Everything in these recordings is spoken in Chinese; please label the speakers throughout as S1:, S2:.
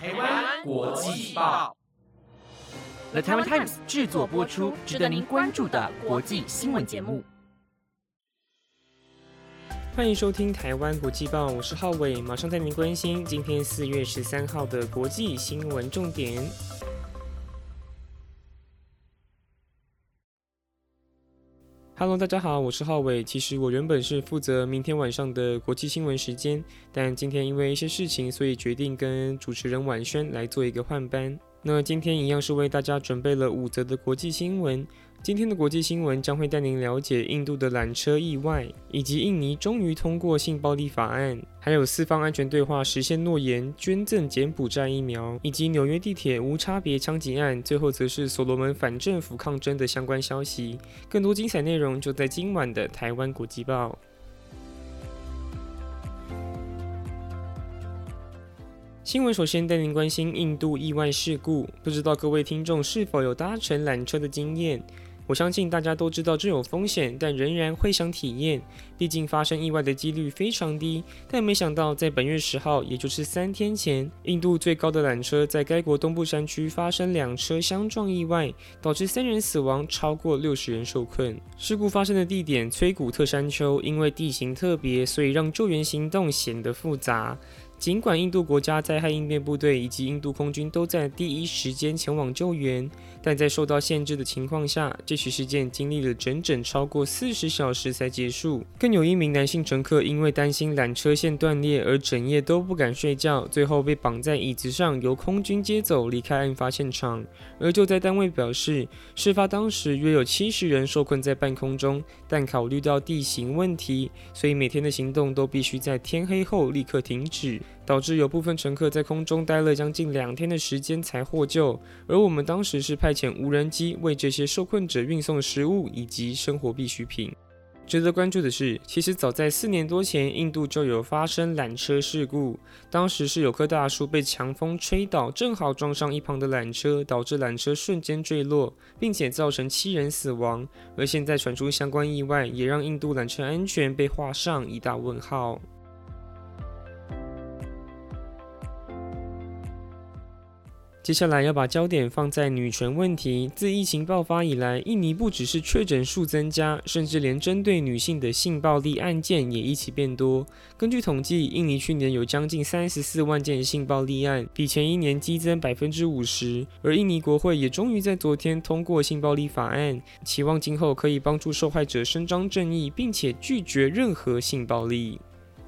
S1: 台湾国际报
S2: ，The Taiwan Times 制作播出，值得您关注的国际新闻节目。
S3: 欢迎收听台湾国际报，我是浩伟，马上带您关心今天四月十三号的国际新闻重点。Hello，大家好，我是浩伟。其实我原本是负责明天晚上的国际新闻时间，但今天因为一些事情，所以决定跟主持人婉轩来做一个换班。那今天一样是为大家准备了五则的国际新闻。今天的国际新闻将会带您了解印度的缆车意外，以及印尼终于通过性暴力法案，还有四方安全对话实现诺言，捐赠柬埔寨疫苗，以及纽约地铁无差别枪击案。最后则是所罗门反政府抗争的相关消息。更多精彩内容就在今晚的台湾国际报。新闻首先带您关心印度意外事故，不知道各位听众是否有搭乘缆车的经验？我相信大家都知道这有风险，但仍然会想体验。毕竟发生意外的几率非常低。但没想到，在本月十号，也就是三天前，印度最高的缆车在该国东部山区发生两车相撞意外，导致三人死亡，超过六十人受困。事故发生的地点崔古特山丘，因为地形特别，所以让救援行动显得复杂。尽管印度国家灾害应变部队以及印度空军都在第一时间前往救援，但在受到限制的情况下，这起事件经历了整整超过四十小时才结束。更有一名男性乘客因为担心缆车线断裂而整夜都不敢睡觉，最后被绑在椅子上由空军接走离开案发现场。而就在单位表示，事发当时约有七十人受困在半空中，但考虑到地形问题，所以每天的行动都必须在天黑后立刻停止。导致有部分乘客在空中待了将近两天的时间才获救，而我们当时是派遣无人机为这些受困者运送食物以及生活必需品。值得关注的是，其实早在四年多前，印度就有发生缆车事故，当时是有棵大树被强风吹倒，正好撞上一旁的缆车，导致缆车瞬间坠落，并且造成七人死亡。而现在传出相关意外，也让印度缆车安全被画上一大问号。接下来要把焦点放在女权问题。自疫情爆发以来，印尼不只是确诊数增加，甚至连针对女性的性暴力案件也一起变多。根据统计，印尼去年有将近三十四万件性暴力案，比前一年激增百分之五十。而印尼国会也终于在昨天通过性暴力法案，期望今后可以帮助受害者伸张正义，并且拒绝任何性暴力。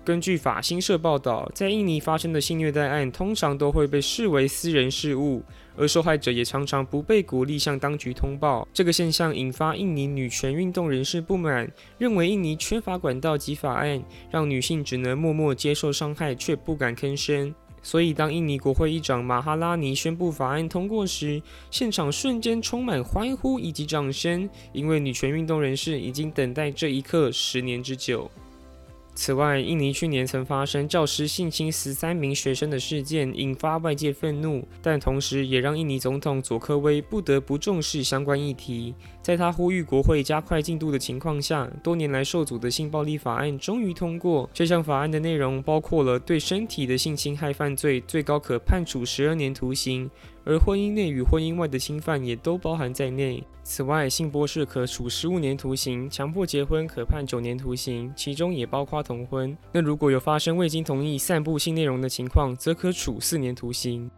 S3: 根据法新社报道，在印尼发生的性虐待案通常都会被视为私人事务，而受害者也常常不被鼓励向当局通报。这个现象引发印尼女权运动人士不满，认为印尼缺乏管道及法案，让女性只能默默接受伤害却不敢吭声。所以，当印尼国会议长马哈拉尼宣布法案通过时，现场瞬间充满欢呼以及掌声，因为女权运动人士已经等待这一刻十年之久。此外，印尼去年曾发生教师性侵十三名学生的事件，引发外界愤怒，但同时也让印尼总统佐科威不得不重视相关议题。在他呼吁国会加快进度的情况下，多年来受阻的性暴力法案终于通过。这项法案的内容包括了对身体的性侵害犯罪最高可判处十二年徒刑。而婚姻内与婚姻外的侵犯也都包含在内。此外，性剥削可处十五年徒刑，强迫结婚可判九年徒刑，其中也包括同婚。那如果有发生未经同意散布性内容的情况，则可处四年徒刑。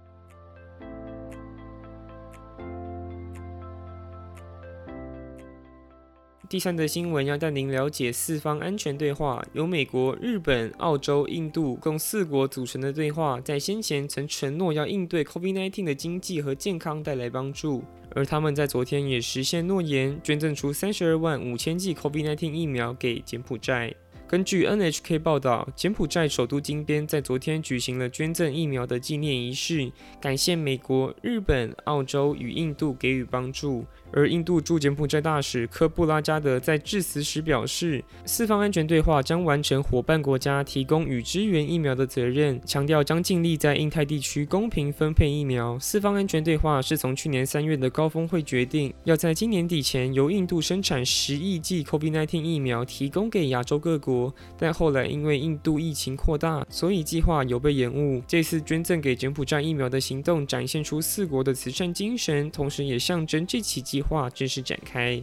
S3: 第三则新闻要带您了解四方安全对话，由美国、日本、澳洲、印度共四国组成的对话，在先前曾承诺要应对 COVID-19 的经济和健康带来帮助，而他们在昨天也实现诺言，捐赠出三十二万五千剂 COVID-19 疫苗给柬埔寨。根据 NHK 报道，柬埔寨首都金边在昨天举行了捐赠疫苗的纪念仪式，感谢美国、日本、澳洲与印度给予帮助。而印度驻柬埔寨大使科布拉加德在致辞时表示，四方安全对话将完成伙伴国家提供与支援疫苗的责任，强调将尽力在印太地区公平分配疫苗。四方安全对话是从去年三月的高峰会决定，要在今年底前由印度生产十亿剂 COVID-19 疫苗提供给亚洲各国。但后来因为印度疫情扩大，所以计划有被延误。这次捐赠给柬埔寨疫苗的行动，展现出四国的慈善精神，同时也象征这起计划正式展开。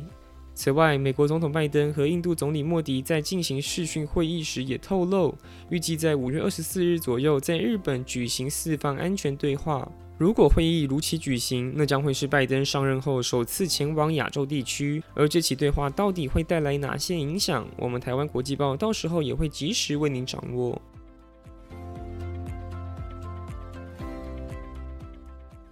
S3: 此外，美国总统拜登和印度总理莫迪在进行视讯会议时也透露，预计在五月二十四日左右在日本举行四方安全对话。如果会议如期举行，那将会是拜登上任后首次前往亚洲地区。而这起对话到底会带来哪些影响？我们台湾国际报到时候也会及时为您掌握。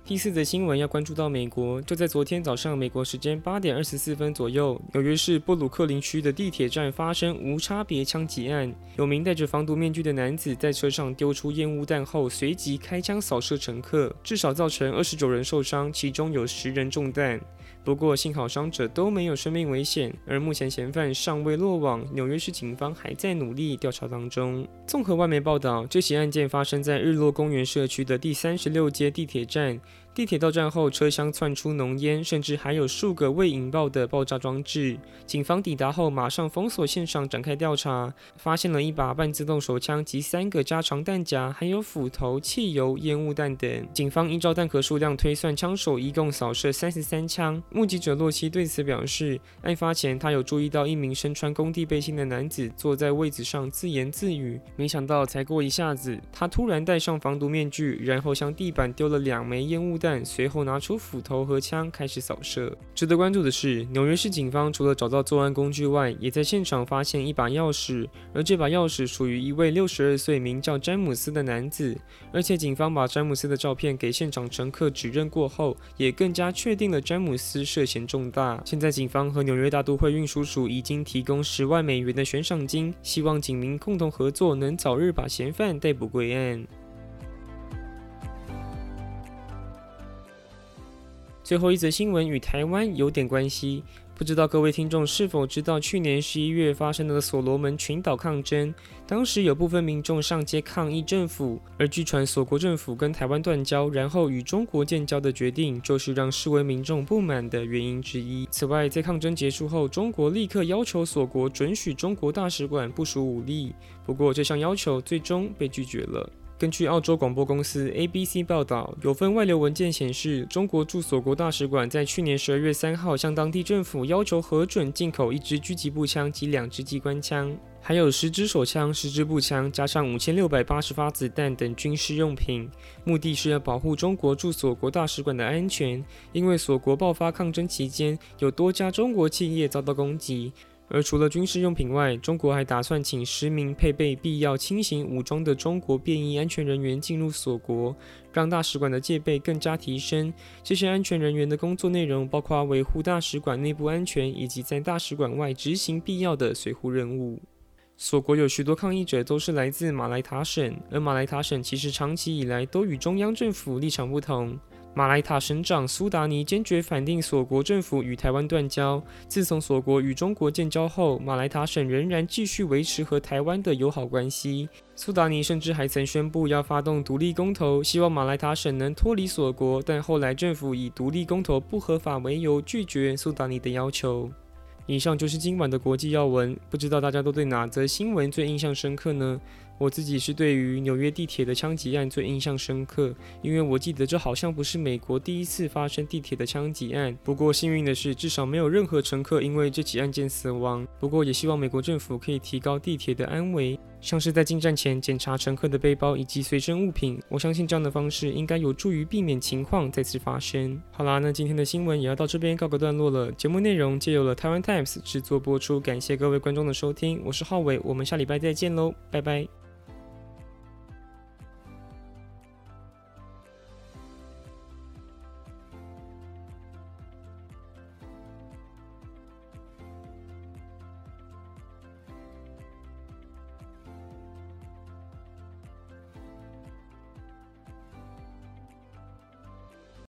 S3: 第四则新闻要关注到美国，就在昨天早上美国时间八点二十四分左右，纽约市布鲁克林区的地铁站发生无差别枪击案。有名戴着防毒面具的男子在车上丢出烟雾弹后，随即开枪扫射乘客，至少造成二十九人受伤，其中有十人中弹。不过幸好伤者都没有生命危险，而目前嫌犯尚未落网，纽约市警方还在努力调查当中。综合外媒报道，这起案件发生在日落公园社区的第三十六街地铁站。地铁到站后，车厢窜出浓烟，甚至还有数个未引爆的爆炸装置。警方抵达后，马上封锁现场，展开调查，发现了一把半自动手枪及三个加长弹夹，还有斧头、汽油、烟雾弹等。警方依照弹壳数量推算，枪手一共扫射三十三枪。目击者洛西对此表示，案发前他有注意到一名身穿工地背心的男子坐在位子上自言自语，没想到才过一下子，他突然戴上防毒面具，然后向地板丢了两枚烟雾弹。随后拿出斧头和枪开始扫射。值得关注的是，纽约市警方除了找到作案工具外，也在现场发现一把钥匙，而这把钥匙属于一位六十二岁名叫詹姆斯的男子。而且警方把詹姆斯的照片给现场乘客指认过后，也更加确定了詹姆斯涉嫌重大。现在警方和纽约大都会运输署已经提供十万美元的悬赏金，希望警民共同合作，能早日把嫌犯逮捕归案。最后一则新闻与台湾有点关系，不知道各位听众是否知道，去年十一月发生的所罗门群岛抗争，当时有部分民众上街抗议政府，而据传所国政府跟台湾断交，然后与中国建交的决定，就是让示威民众不满的原因之一。此外，在抗争结束后，中国立刻要求所国准许中国大使馆部署武力，不过这项要求最终被拒绝了。根据澳洲广播公司 ABC 报道，有份外流文件显示，中国驻所国大使馆在去年十二月三号向当地政府要求核准进口一支狙击步枪及两支机关枪，还有十支手枪、十支步枪，加上五千六百八十发子弹等军事用品，目的是要保护中国驻所国大使馆的安全，因为所国爆发抗争期间，有多家中国企业遭到攻击。而除了军事用品外，中国还打算请十名配备必要轻型武装的中国便衣安全人员进入锁国，让大使馆的戒备更加提升。这些安全人员的工作内容包括维护大使馆内部安全，以及在大使馆外执行必要的随护任务。锁国有许多抗议者都是来自马来塔省，而马来塔省其实长期以来都与中央政府立场不同。马来塔省长苏达尼坚决反定索国政府与台湾断交。自从索国与中国建交后，马来塔省仍然继续维持和台湾的友好关系。苏达尼甚至还曾宣布要发动独立公投，希望马来塔省能脱离索国。但后来政府以独立公投不合法为由，拒绝苏达尼的要求。以上就是今晚的国际要闻，不知道大家都对哪则新闻最印象深刻呢？我自己是对于纽约地铁的枪击案最印象深刻，因为我记得这好像不是美国第一次发生地铁的枪击案。不过幸运的是，至少没有任何乘客因为这起案件死亡。不过也希望美国政府可以提高地铁的安危，像是在进站前检查乘客的背包以及随身物品。我相信这样的方式应该有助于避免情况再次发生。好啦，那今天的新闻也要到这边告个段落了。节目内容借由了台湾 Times 制作播出，感谢各位观众的收听，我是浩伟，我们下礼拜再见喽，拜拜。